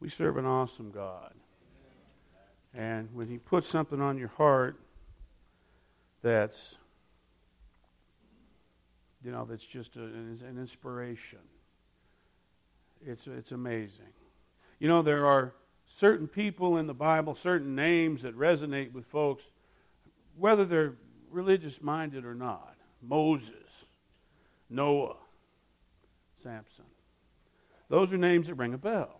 We serve an awesome God. And when He puts something on your heart that's, you know, that's just a, an inspiration, it's, it's amazing. You know, there are certain people in the Bible, certain names that resonate with folks, whether they're religious minded or not. Moses, Noah, Samson. Those are names that ring a bell.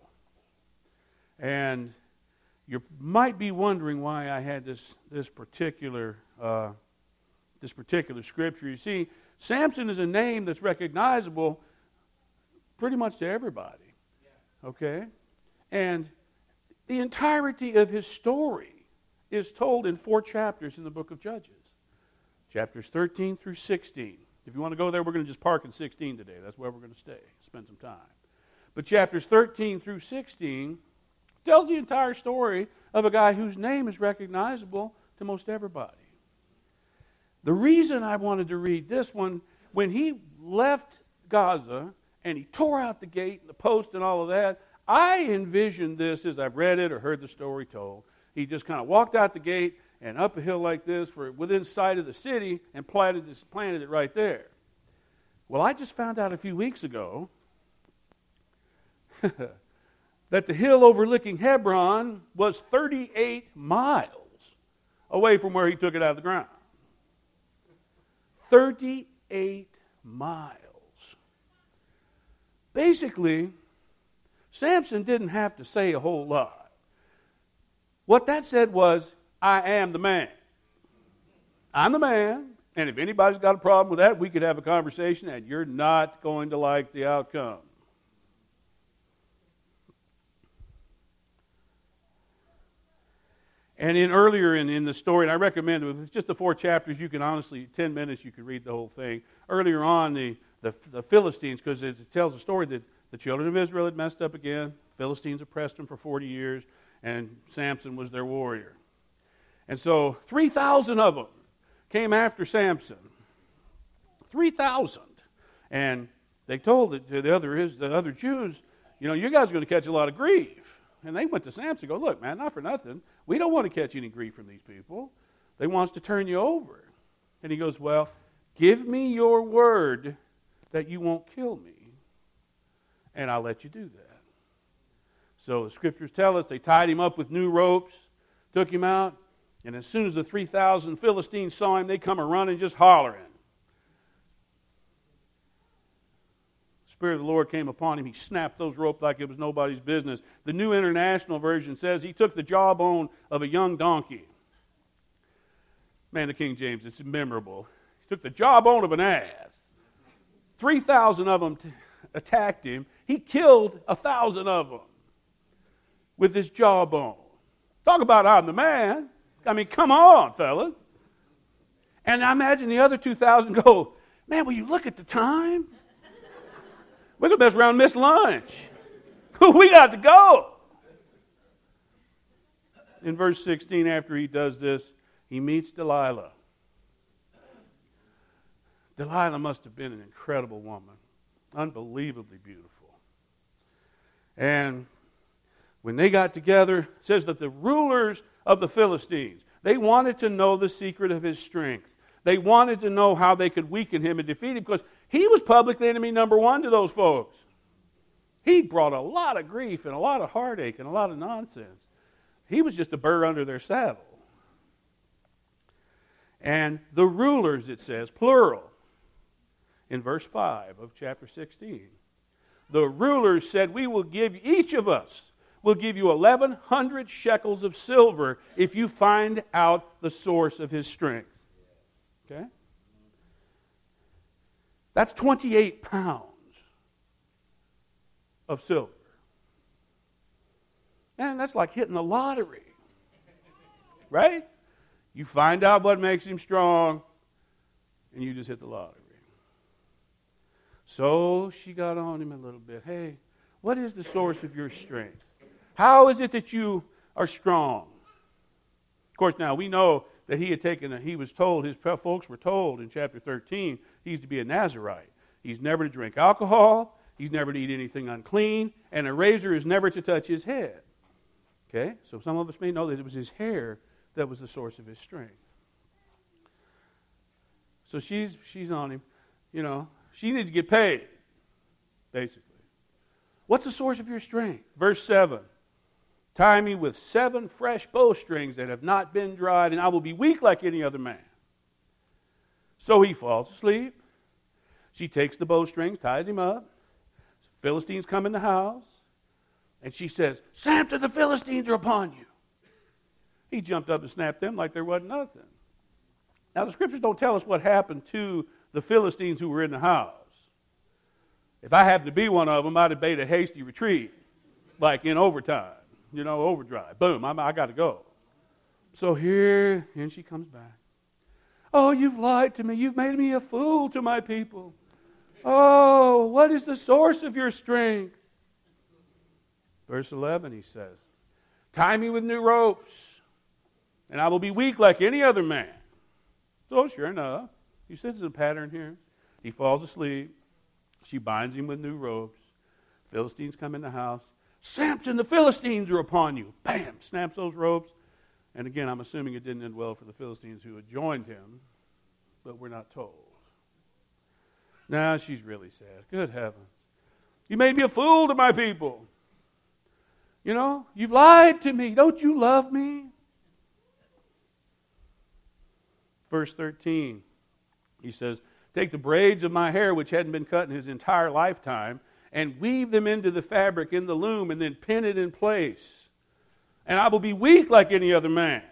And you might be wondering why I had this, this particular uh, this particular scripture. You see, Samson is a name that's recognizable pretty much to everybody. Okay? And the entirety of his story is told in four chapters in the book of Judges chapters 13 through 16. If you want to go there, we're going to just park in 16 today. That's where we're going to stay, spend some time. But chapters 13 through 16 tells the entire story of a guy whose name is recognizable to most everybody. The reason I wanted to read this one, when he left Gaza and he tore out the gate and the post and all of that, I envisioned this as I've read it or heard the story told. He just kind of walked out the gate and up a hill like this for within sight of the city and planted, this, planted it right there. Well, I just found out a few weeks ago that the hill overlooking Hebron was 38 miles away from where he took it out of the ground. 38 miles. Basically, Samson didn't have to say a whole lot. What that said was, I am the man. I'm the man, and if anybody's got a problem with that, we could have a conversation, and you're not going to like the outcome. And in earlier in, in the story, and I recommend it, just the four chapters, you can honestly, 10 minutes, you could read the whole thing. Earlier on, the, the, the Philistines, because it tells the story that the children of Israel had messed up again. Philistines oppressed them for 40 years, and Samson was their warrior. And so 3,000 of them came after Samson. 3,000. And they told it to the other, the other Jews, you know, you guys are going to catch a lot of grief. And they went to Samson and go, look, man, not for nothing. We don't want to catch any grief from these people. They want us to turn you over. And he goes, well, give me your word that you won't kill me and I'll let you do that. So the scriptures tell us they tied him up with new ropes, took him out, and as soon as the 3,000 Philistines saw him, they come a running, just hollering. The Spirit of the Lord came upon him. He snapped those ropes like it was nobody's business. The New International Version says he took the jawbone of a young donkey. Man, the King James, it's memorable. He took the jawbone of an ass. 3,000 of them. T- attacked him, he killed a thousand of them with his jawbone. Talk about I'm the man. I mean, come on, fellas. And I imagine the other 2,000 go, man, will you look at the time? We're going to best round miss lunch. we got to go. In verse 16, after he does this, he meets Delilah. Delilah must have been an incredible woman unbelievably beautiful. And when they got together, says that the rulers of the Philistines, they wanted to know the secret of his strength. They wanted to know how they could weaken him and defeat him because he was public enemy number one to those folks. He brought a lot of grief and a lot of heartache and a lot of nonsense. He was just a burr under their saddle. And the rulers, it says, plural, in verse 5 of chapter 16. The rulers said, We will give each of us will give you 1100 shekels of silver if you find out the source of his strength. Okay? That's 28 pounds of silver. And that's like hitting the lottery. Right? You find out what makes him strong, and you just hit the lottery. So she got on him a little bit. Hey, what is the source of your strength? How is it that you are strong? Of course, now we know that he had taken, he was told, his folks were told in chapter 13, he's to be a Nazarite. He's never to drink alcohol. He's never to eat anything unclean, and a razor is never to touch his head. Okay? So some of us may know that it was his hair that was the source of his strength. So she's she's on him, you know. She needs to get paid, basically. What's the source of your strength? Verse 7. Tie me with seven fresh bowstrings that have not been dried, and I will be weak like any other man. So he falls asleep. She takes the bowstrings, ties him up. Philistines come in the house, and she says, Samson, the Philistines are upon you. He jumped up and snapped them like there wasn't nothing. Now, the scriptures don't tell us what happened to the Philistines who were in the house. If I happened to be one of them, I'd have made a hasty retreat, like in overtime, you know, overdrive. Boom, I'm, I got to go. So here, and she comes back. Oh, you've lied to me. You've made me a fool to my people. Oh, what is the source of your strength? Verse 11, he says, Tie me with new ropes, and I will be weak like any other man. So, sure enough, he there's a pattern here. He falls asleep. She binds him with new ropes. Philistines come in the house. Samson, the Philistines are upon you. Bam! Snaps those ropes. And again, I'm assuming it didn't end well for the Philistines who had joined him, but we're not told. Now she's really sad. Good heavens. You made me a fool to my people. You know, you've lied to me. Don't you love me? verse 13. He says, Take the braids of my hair, which hadn't been cut in his entire lifetime, and weave them into the fabric in the loom, and then pin it in place. And I will be weak like any other man.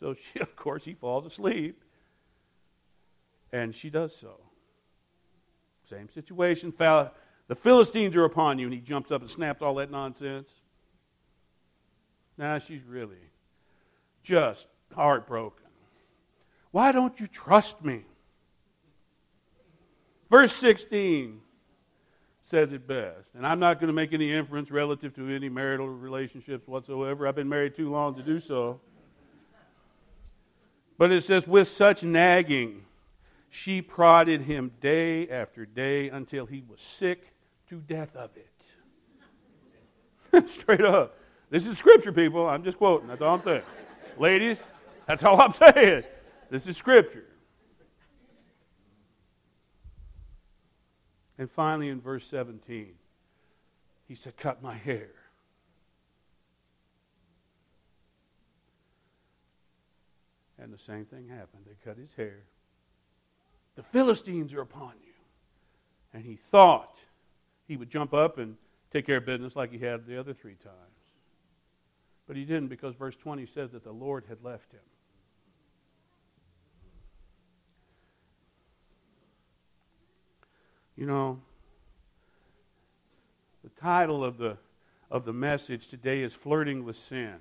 So she, of course, he falls asleep. And she does so. Same situation. The Philistines are upon you. And he jumps up and snaps all that nonsense. Now she's really just heartbroken. Why don't you trust me? Verse 16 says it best. And I'm not going to make any inference relative to any marital relationships whatsoever. I've been married too long to do so. But it says, with such nagging, she prodded him day after day until he was sick to death of it. Straight up. This is scripture, people. I'm just quoting. That's all I'm saying. Ladies, that's all I'm saying. This is Scripture. And finally, in verse 17, he said, Cut my hair. And the same thing happened. They cut his hair. The Philistines are upon you. And he thought he would jump up and take care of business like he had the other three times. But he didn't because verse 20 says that the Lord had left him. You know, the title of the, of the message today is Flirting with Sin.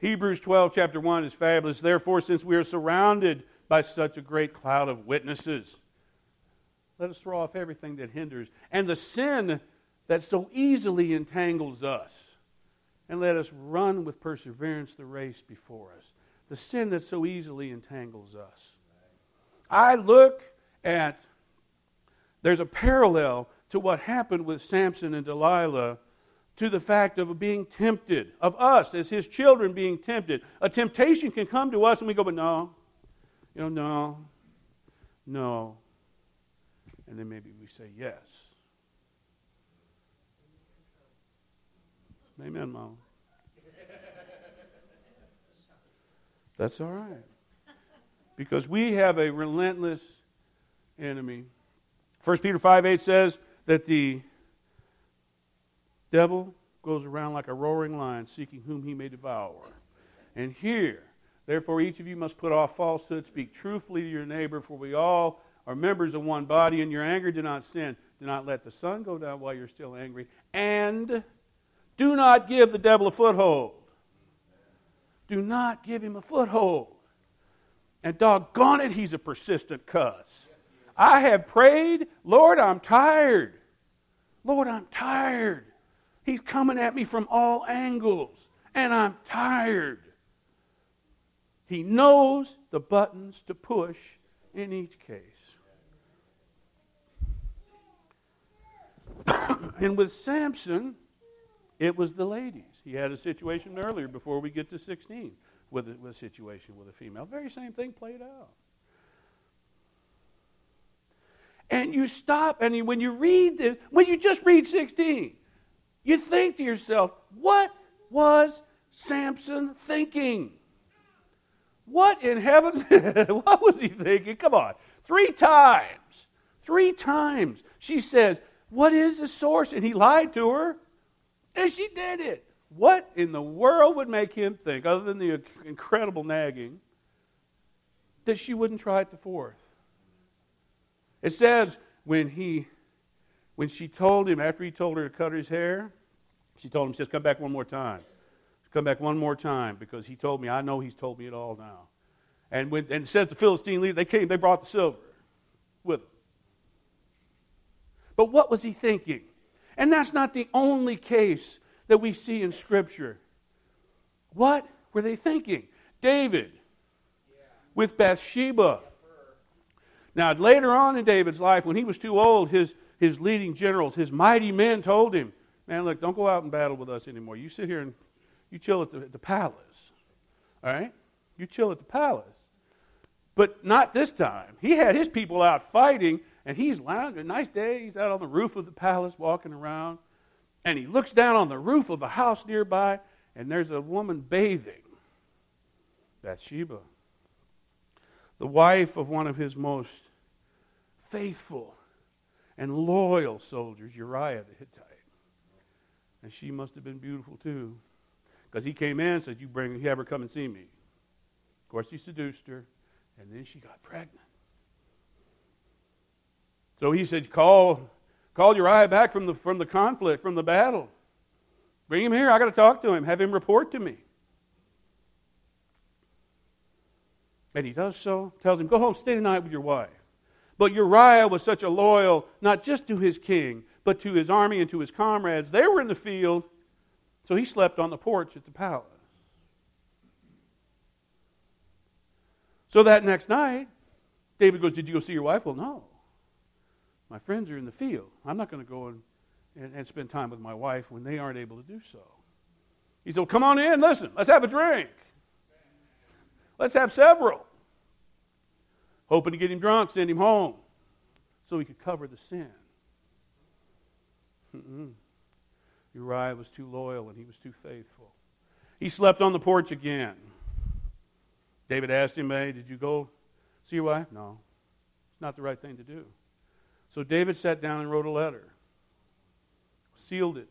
Hebrews 12, chapter 1 is fabulous. Therefore, since we are surrounded by such a great cloud of witnesses, let us throw off everything that hinders and the sin that so easily entangles us and let us run with perseverance the race before us. The sin that so easily entangles us. I look at, there's a parallel to what happened with Samson and Delilah to the fact of being tempted, of us as his children being tempted. A temptation can come to us and we go, but no, you know, no, no. And then maybe we say yes. Amen, Mom. That's all right. Because we have a relentless enemy. 1 Peter 5 8 says that the devil goes around like a roaring lion seeking whom he may devour. And here, therefore, each of you must put off falsehood, speak truthfully to your neighbor, for we all are members of one body. In your anger, do not sin. Do not let the sun go down while you're still angry. And do not give the devil a foothold. Do not give him a foothold. And doggone it, he's a persistent cuss. I have prayed, Lord, I'm tired. Lord, I'm tired. He's coming at me from all angles, and I'm tired. He knows the buttons to push in each case. and with Samson, it was the ladies. He had a situation earlier before we get to 16 with a, with a situation with a female. Very same thing played out. And you stop, and when you read this, when you just read 16, you think to yourself, what was Samson thinking? What in heaven? what was he thinking? Come on. Three times. Three times. She says, What is the source? And he lied to her. And she did it. What in the world would make him think, other than the incredible nagging, that she wouldn't try it the fourth? It says when he when she told him after he told her to cut his hair, she told him, just come back one more time. Come back one more time because he told me, I know he's told me it all now. And when and it says the Philistine leader, they came, they brought the silver with them. But what was he thinking? And that's not the only case that we see in Scripture. What were they thinking? David with Bathsheba. Now, later on in David's life, when he was too old, his, his leading generals, his mighty men told him, Man, look, don't go out and battle with us anymore. You sit here and you chill at the, at the palace. All right? You chill at the palace. But not this time. He had his people out fighting, and he's lounging. Nice day. He's out on the roof of the palace walking around. And he looks down on the roof of a house nearby, and there's a woman bathing. Bathsheba, the wife of one of his most faithful and loyal soldiers, Uriah the Hittite. And she must have been beautiful too. Because he came in and said, You bring you have her come and see me. Of course, he seduced her, and then she got pregnant. So he said, Call, call Uriah back from the, from the conflict, from the battle. Bring him here. I got to talk to him. Have him report to me. And he does so, tells him, Go home, stay the night with your wife. But Uriah was such a loyal, not just to his king, but to his army and to his comrades. They were in the field, so he slept on the porch at the palace. So that next night, David goes, Did you go see your wife? Well, no. My friends are in the field. I'm not going to go and, and, and, spend time with my wife when they aren't able to do so. He said, well, Come on in, listen, let's have a drink. Let's have several. Hoping to get him drunk, send him home so he could cover the sin. Mm-mm. Uriah was too loyal and he was too faithful. He slept on the porch again. David asked him, Hey, did you go see your wife? No. It's not the right thing to do. So David sat down and wrote a letter, sealed it,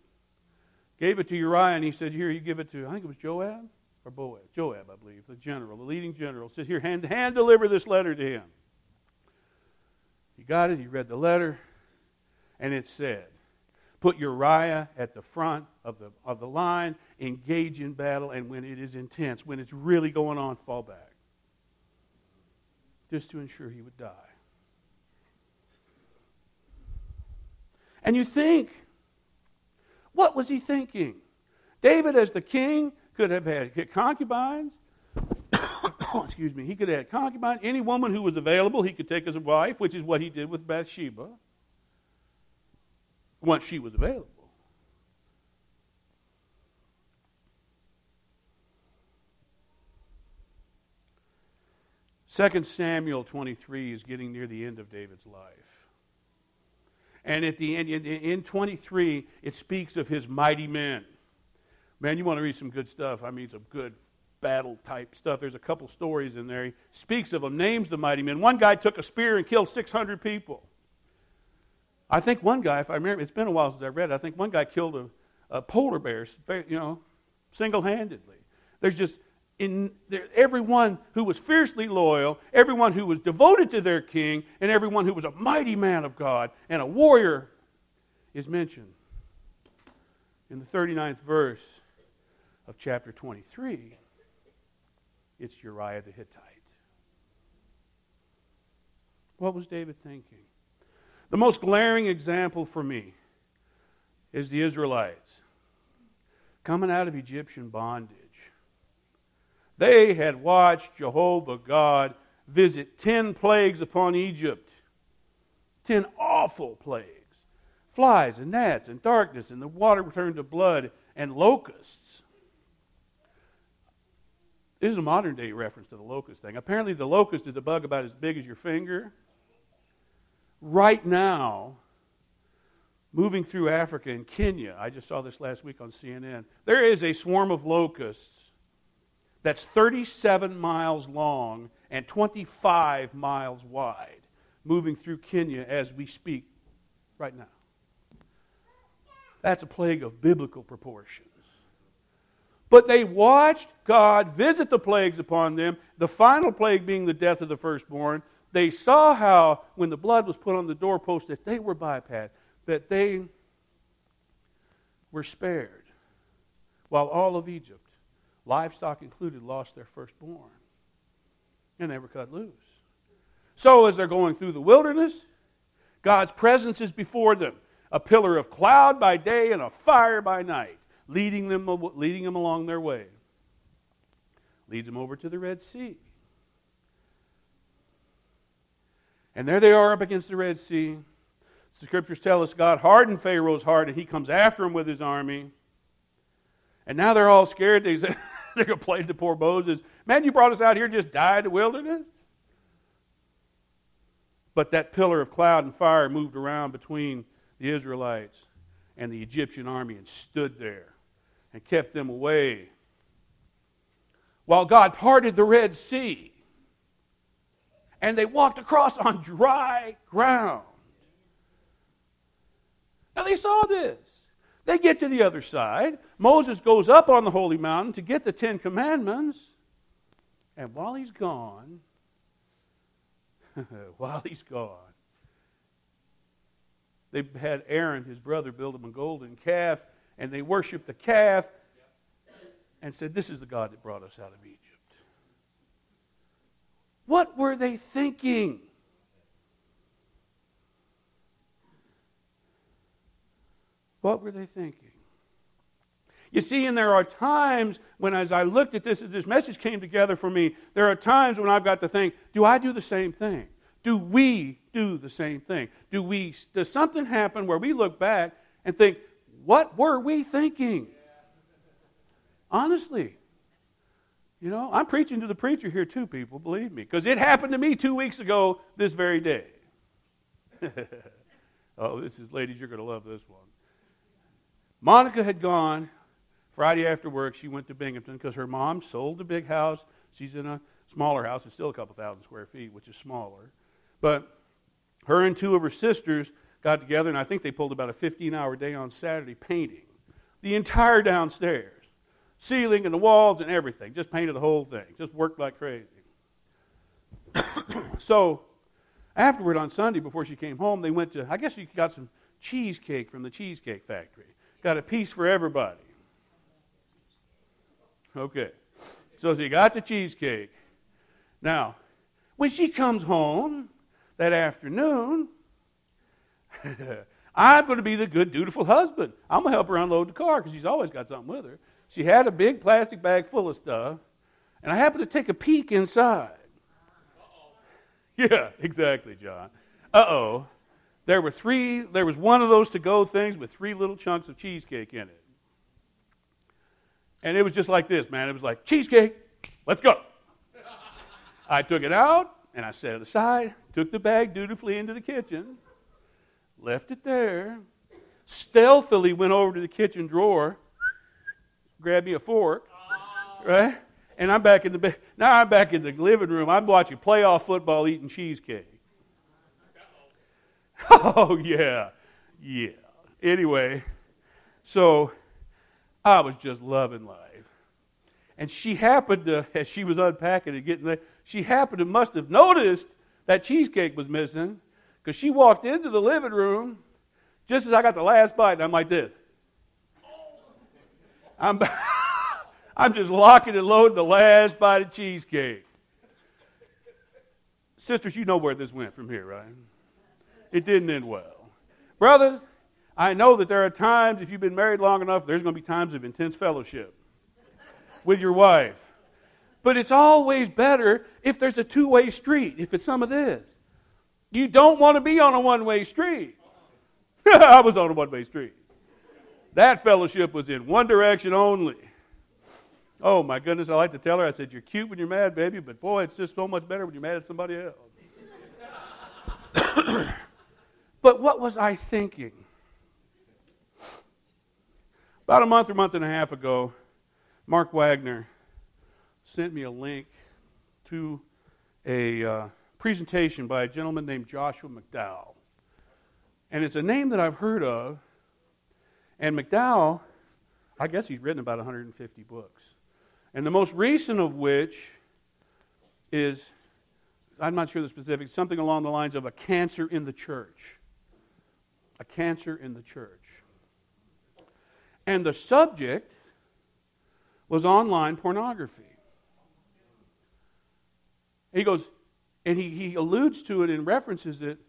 gave it to Uriah, and he said, Here, you give it to, I think it was Joab or Boaz. Joab, I believe, the general, the leading general. Said, Here, hand, hand deliver this letter to him. He got it, he read the letter, and it said, Put Uriah at the front of the, of the line, engage in battle, and when it is intense, when it's really going on, fall back. Just to ensure he would die. And you think, what was he thinking? David, as the king, could have had concubines. Excuse me. He could have had concubines. Any woman who was available, he could take as a wife, which is what he did with Bathsheba once she was available. Second Samuel 23 is getting near the end of David's life. And at the end, in 23, it speaks of his mighty men. Man, you want to read some good stuff. I mean, some good battle type stuff. There's a couple stories in there. He speaks of them, names the mighty men. One guy took a spear and killed 600 people. I think one guy, if I remember, it's been a while since I read it, I think one guy killed a, a polar bear, you know, single handedly. There's just, in there, everyone who was fiercely loyal, everyone who was devoted to their king, and everyone who was a mighty man of God and a warrior is mentioned in the 39th verse of chapter 23. It's Uriah the Hittite. What was David thinking? The most glaring example for me is the Israelites coming out of Egyptian bondage. They had watched Jehovah God visit 10 plagues upon Egypt. 10 awful plagues. flies and gnats and darkness, and the water turned to blood and locusts. This is a modern day reference to the locust thing. Apparently, the locust is a bug about as big as your finger. Right now, moving through Africa and Kenya, I just saw this last week on CNN, there is a swarm of locusts that's 37 miles long and 25 miles wide moving through Kenya as we speak right now. That's a plague of biblical proportions. But they watched God visit the plagues upon them, the final plague being the death of the firstborn. They saw how, when the blood was put on the doorpost, that they were bypassed, that they were spared, while all of Egypt, livestock included, lost their firstborn. And they were cut loose. So, as they're going through the wilderness, God's presence is before them a pillar of cloud by day and a fire by night, leading them, leading them along their way. Leads them over to the Red Sea. And there they are up against the Red Sea. The scriptures tell us God hardened Pharaoh's heart and he comes after him with his army. And now they're all scared. They say, they're complaining to poor Moses, Man, you brought us out here just die in the wilderness? But that pillar of cloud and fire moved around between the Israelites and the Egyptian army and stood there and kept them away. While God parted the Red Sea and they walked across on dry ground. Now they saw this. They get to the other side. Moses goes up on the holy mountain to get the Ten Commandments. And while he's gone, while he's gone, they had Aaron, his brother, build him a golden calf, and they worshiped the calf and said, This is the God that brought us out of Egypt. What were they thinking? What were they thinking? You see, and there are times when, as I looked at this, as this message came together for me, there are times when I've got to think, do I do the same thing? Do we do the same thing? Do we, does something happen where we look back and think, what were we thinking? Honestly. You know, I'm preaching to the preacher here too, people, believe me, because it happened to me two weeks ago this very day. oh, this is, ladies, you're going to love this one. Monica had gone Friday after work. She went to Binghamton because her mom sold the big house. She's in a smaller house. It's still a couple thousand square feet, which is smaller. But her and two of her sisters got together, and I think they pulled about a 15 hour day on Saturday painting the entire downstairs ceiling and the walls and everything. Just painted the whole thing. Just worked like crazy. so, afterward on Sunday, before she came home, they went to, I guess she got some cheesecake from the Cheesecake Factory. Got a piece for everybody. Okay. So she got the cheesecake. Now, when she comes home that afternoon, I'm going to be the good, dutiful husband. I'm going to help her unload the car because she's always got something with her. She had a big plastic bag full of stuff, and I happened to take a peek inside. Uh-oh. Yeah, exactly, John. Uh oh. There were three, there was one of those to go things with three little chunks of cheesecake in it. And it was just like this, man. It was like, cheesecake, let's go. I took it out and I set it aside, took the bag dutifully into the kitchen, left it there, stealthily went over to the kitchen drawer, grabbed me a fork, right? And I'm back in the now I'm back in the living room. I'm watching playoff football, eating cheesecake. Oh yeah, yeah. Anyway, so I was just loving life, and she happened to, as she was unpacking and getting there, she happened to must have noticed that cheesecake was missing because she walked into the living room just as I got the last bite, and I'm like this. I'm, I'm just locking and loading the last bite of cheesecake. Sisters, you know where this went from here, right? It didn't end well. Brothers, I know that there are times, if you've been married long enough, there's going to be times of intense fellowship with your wife. But it's always better if there's a two way street, if it's some of this. You don't want to be on a one way street. I was on a one way street. That fellowship was in one direction only. Oh my goodness, I like to tell her, I said, You're cute when you're mad, baby, but boy, it's just so much better when you're mad at somebody else. but what was I thinking? About a month or month and a half ago, Mark Wagner sent me a link to a uh, presentation by a gentleman named Joshua McDowell. And it's a name that I've heard of. And McDowell, I guess he's written about 150 books. And the most recent of which is, I'm not sure the specifics, something along the lines of a cancer in the church. A cancer in the church. And the subject was online pornography. he goes, and he, he alludes to it and references it.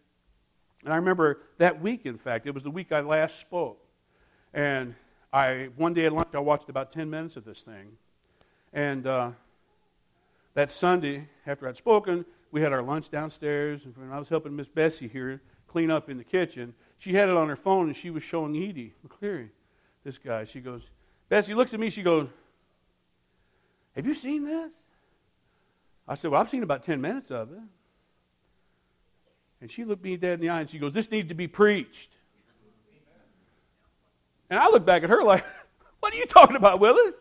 And I remember that week, in fact, it was the week I last spoke. And I one day at lunch, I watched about 10 minutes of this thing. And uh, that Sunday, after I'd spoken, we had our lunch downstairs. And I was helping Miss Bessie here clean up in the kitchen. She had it on her phone, and she was showing Edie McCleary, this guy. She goes, Bessie looks at me, she goes, Have you seen this? I said, Well, I've seen about 10 minutes of it. And she looked me dead in the eye and she goes, This needs to be preached. And I looked back at her like, What are you talking about, Willis?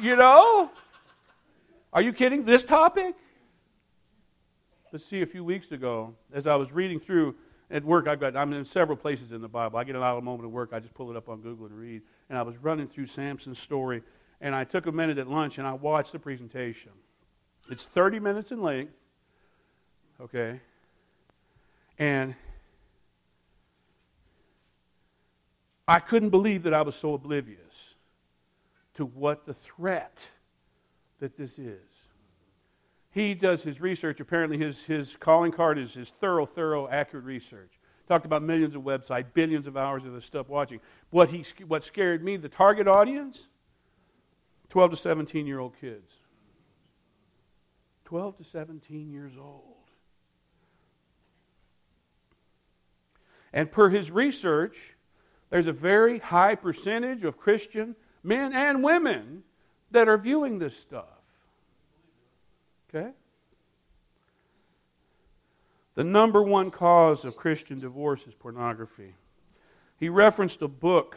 You know? Are you kidding? This topic? Let's see, a few weeks ago, as I was reading through at work, I've got, I'm in several places in the Bible. I get an a moment of work, I just pull it up on Google and read. And I was running through Samson's story, and I took a minute at lunch and I watched the presentation. It's 30 minutes in length, okay? And I couldn't believe that I was so oblivious to what the threat that this is. He does his research. Apparently, his, his calling card is his thorough, thorough, accurate research. Talked about millions of websites, billions of hours of this stuff watching. What, he, what scared me, the target audience, 12 to 17 year old kids. 12 to 17 years old. And per his research, there's a very high percentage of Christian men and women that are viewing this stuff. Okay? The number one cause of Christian divorce is pornography. He referenced a book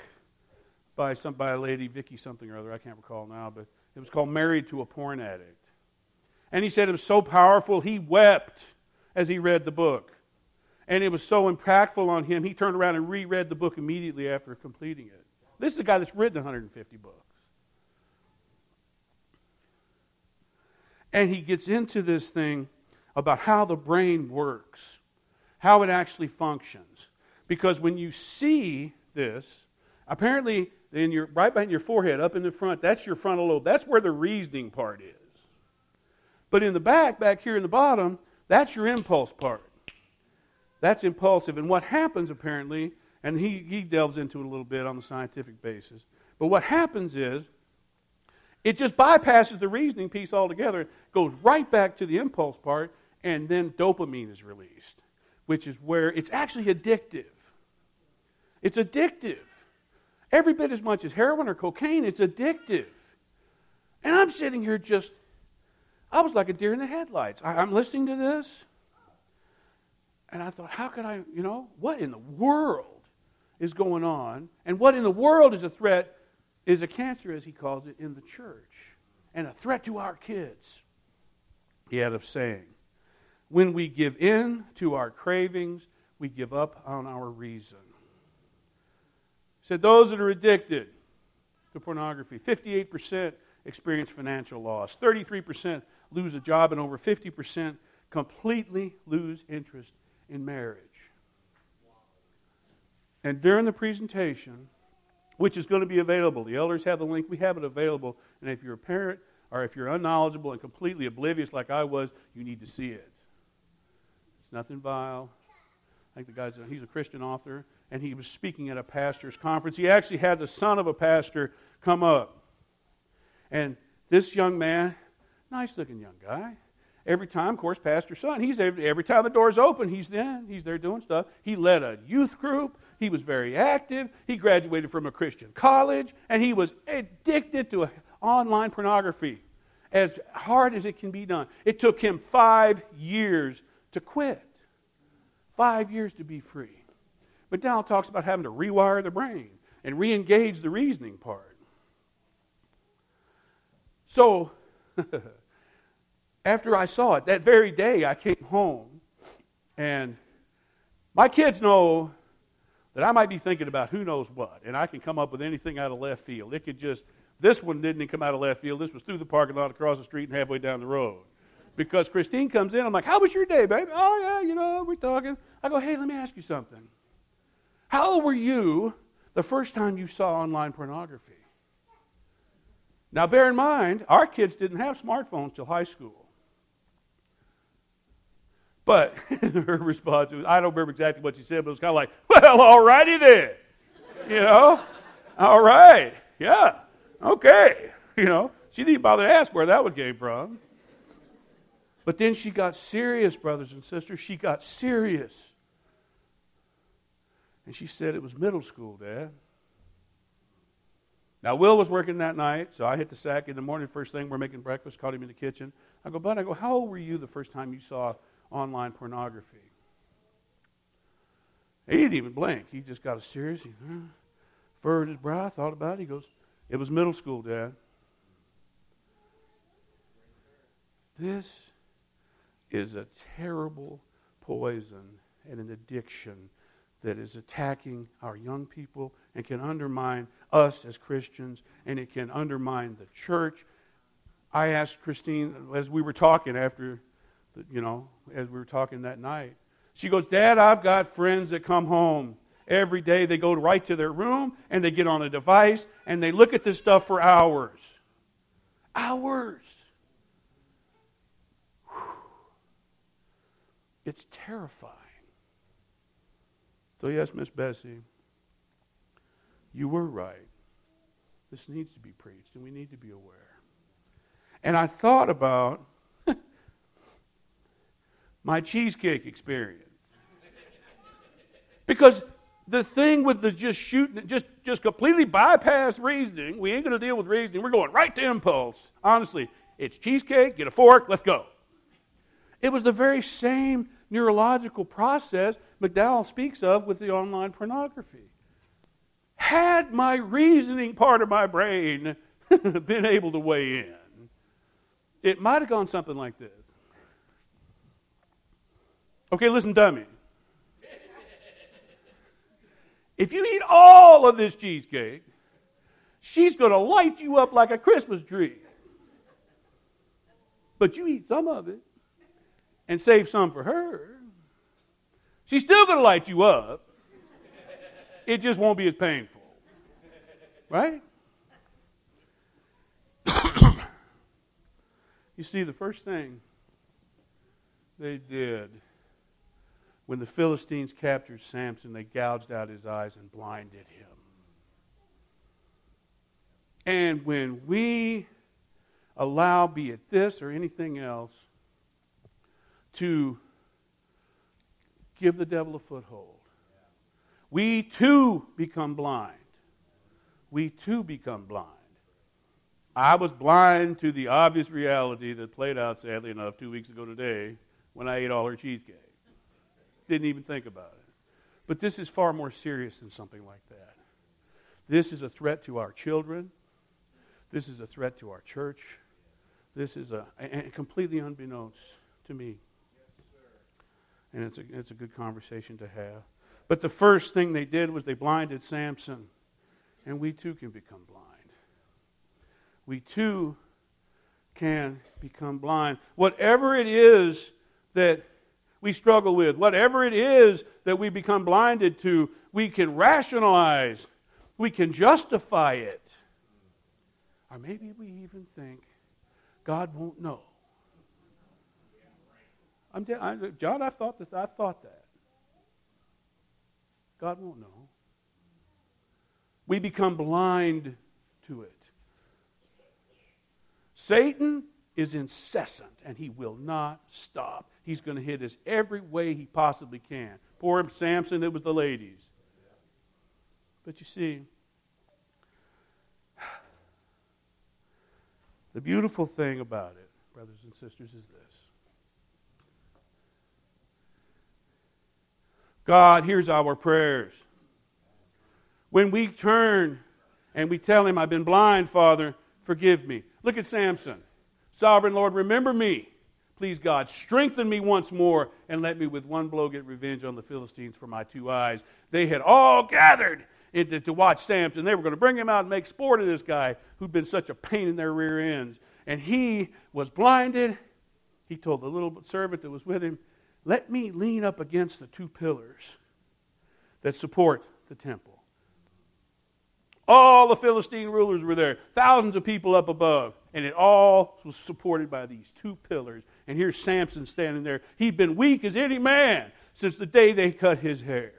by some by a lady, Vicky something or other, I can't recall now, but it was called Married to a Porn Addict. And he said it was so powerful, he wept as he read the book. And it was so impactful on him, he turned around and reread the book immediately after completing it. This is a guy that's written 150 books. And he gets into this thing about how the brain works, how it actually functions. Because when you see this, apparently in your, right behind your forehead, up in the front, that's your frontal lobe. That's where the reasoning part is. But in the back, back here in the bottom, that's your impulse part. That's impulsive. And what happens, apparently, and he, he delves into it a little bit on the scientific basis, but what happens is it just bypasses the reasoning piece altogether, goes right back to the impulse part, and then dopamine is released, which is where it's actually addictive. It's addictive. Every bit as much as heroin or cocaine, it's addictive. And I'm sitting here just I was like a deer in the headlights. I, am listening to this, and I thought, how could I, you know, what in the world is going on? And what in the world is a threat, is a cancer, as he calls it, in the church, and a threat to our kids. He had a saying when we give in to our cravings, we give up on our reason. He said, Those that are addicted to pornography, 58% experience financial loss, 33% lose a job, and over 50% completely lose interest in marriage. And during the presentation, which is going to be available, the elders have the link, we have it available. And if you're a parent or if you're unknowledgeable and completely oblivious like I was, you need to see it. It's nothing vile. I think the guy's a, he's a Christian author, and he was speaking at a pastor's conference. He actually had the son of a pastor come up. And this young man Nice looking young guy. Every time, of course, Pastor Son, he's every, every time the door's open, he's there. He's there doing stuff. He led a youth group. He was very active. He graduated from a Christian college, and he was addicted to online pornography as hard as it can be done. It took him five years to quit, five years to be free. But McDowell talks about having to rewire the brain and re engage the reasoning part. So, after I saw it, that very day I came home, and my kids know that I might be thinking about who knows what, and I can come up with anything out of left field. It could just, this one didn't come out of left field. This was through the parking lot, across the street, and halfway down the road. Because Christine comes in, I'm like, How was your day, baby? Oh, yeah, you know, we're talking. I go, Hey, let me ask you something. How old were you the first time you saw online pornography? Now, bear in mind, our kids didn't have smartphones till high school. But her response was, I don't remember exactly what she said, but it was kind of like, well, all righty then. You know? all right. Yeah. Okay. You know, she didn't bother to ask where that one came from. But then she got serious, brothers and sisters. She got serious. And she said it was middle school, Dad. Now, Will was working that night, so I hit the sack in the morning. First thing, we're making breakfast, caught him in the kitchen. I go, Bud, I go, how old were you the first time you saw online pornography? He didn't even blink. He just got a serious, he huh, furrowed his brow, thought about it. He goes, It was middle school, Dad. This is a terrible poison and an addiction that is attacking our young people and can undermine us as Christians and it can undermine the church. I asked Christine as we were talking after, you know, as we were talking that night. She goes, Dad, I've got friends that come home every day. They go right to their room and they get on a device and they look at this stuff for hours. Hours. It's terrifying. So, yes, Miss Bessie, you were right. This needs to be preached, and we need to be aware. And I thought about my cheesecake experience. Because the thing with the just shooting, just, just completely bypass reasoning, we ain't going to deal with reasoning. We're going right to impulse. Honestly, it's cheesecake, get a fork, let's go. It was the very same neurological process McDowell speaks of with the online pornography. Had my reasoning part of my brain been able to weigh in, it might have gone something like this. Okay, listen, dummy. If you eat all of this cheesecake, she's going to light you up like a Christmas tree. But you eat some of it and save some for her. She's still going to light you up. It just won't be as painful. Right? you see, the first thing they did when the Philistines captured Samson, they gouged out his eyes and blinded him. And when we allow, be it this or anything else, to give the devil a foothold. We too become blind. We too become blind. I was blind to the obvious reality that played out, sadly enough, two weeks ago today when I ate all her cheesecake. Didn't even think about it. But this is far more serious than something like that. This is a threat to our children. This is a threat to our church. This is a, and completely unbeknownst to me and it's a, it's a good conversation to have. But the first thing they did was they blinded Samson, and we too can become blind. We too can become blind. Whatever it is that we struggle with, whatever it is that we become blinded to, we can rationalize, we can justify it. Or maybe we even think God won't know. I'm, I'm, John, I thought this. I thought that. God won't know. We become blind to it. Satan is incessant and he will not stop. He's going to hit us every way he possibly can. Poor Samson, it was the ladies. But you see, the beautiful thing about it, brothers and sisters, is this God hears our prayers. When we turn and we tell Him, I've been blind, Father, forgive me. Look at Samson. Sovereign Lord, remember me. Please, God, strengthen me once more and let me with one blow get revenge on the Philistines for my two eyes. They had all gathered into, to watch Samson. They were going to bring him out and make sport of this guy who'd been such a pain in their rear ends. And he was blinded. He told the little servant that was with him, Let me lean up against the two pillars that support the temple. All the Philistine rulers were there, thousands of people up above, and it all was supported by these two pillars. And here's Samson standing there. He'd been weak as any man since the day they cut his hair.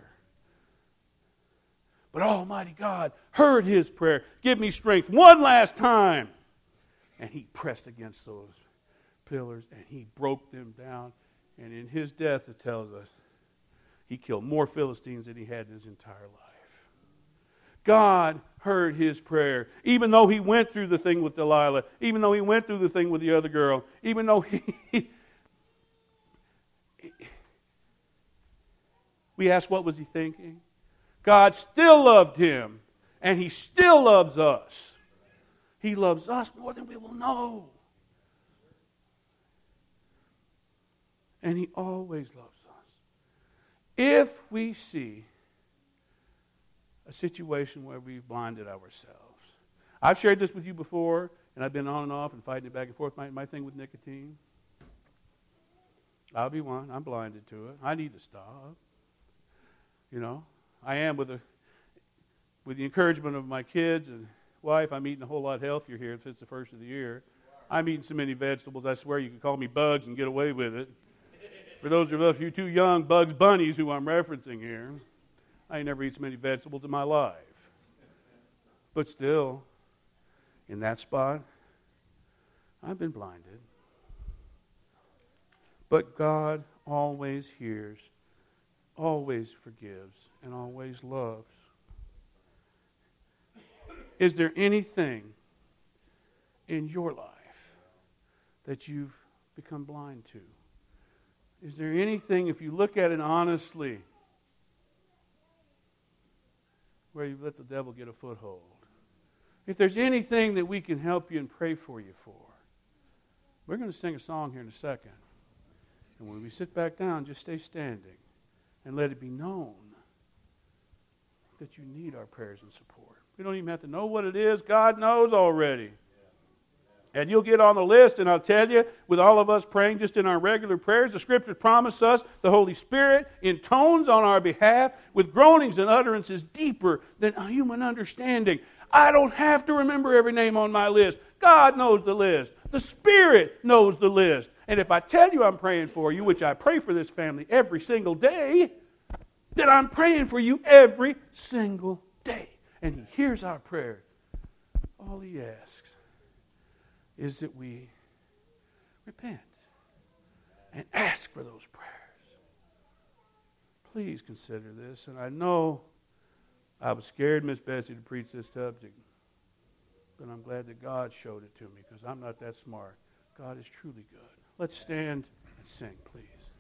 But Almighty God heard his prayer. Give me strength one last time. And he pressed against those pillars and he broke them down. And in his death, it tells us, he killed more Philistines than he had in his entire life. God heard his prayer. Even though he went through the thing with Delilah, even though he went through the thing with the other girl, even though he. we ask, what was he thinking? God still loved him, and he still loves us. He loves us more than we will know. And he always loves us. If we see a situation where we've blinded ourselves. I've shared this with you before, and I've been on and off and fighting it back and forth. My, my thing with nicotine. I'll be one. I'm blinded to it. I need to stop. You know, I am with the with the encouragement of my kids and wife. I'm eating a whole lot healthier here if it's the first of the year. I'm eating so many vegetables. I swear you could call me bugs and get away with it. For those of you too young, Bugs Bunny's, who I'm referencing here. I never eat so many vegetables in my life. But still, in that spot, I've been blinded. But God always hears, always forgives, and always loves. Is there anything in your life that you've become blind to? Is there anything, if you look at it honestly, where you let the devil get a foothold. If there's anything that we can help you and pray for you for, we're going to sing a song here in a second. And when we sit back down, just stay standing and let it be known that you need our prayers and support. We don't even have to know what it is, God knows already. And you'll get on the list, and I'll tell you, with all of us praying just in our regular prayers, the scriptures promise us the Holy Spirit intones on our behalf with groanings and utterances deeper than human understanding. I don't have to remember every name on my list. God knows the list. The Spirit knows the list. And if I tell you I'm praying for you, which I pray for this family every single day, then I'm praying for you every single day. And He hears our prayer. All He asks is that we repent and ask for those prayers. Please consider this. And I know I was scared, Miss Bessie, to preach this subject, but I'm glad that God showed it to me because I'm not that smart. God is truly good. Let's stand and sing, please.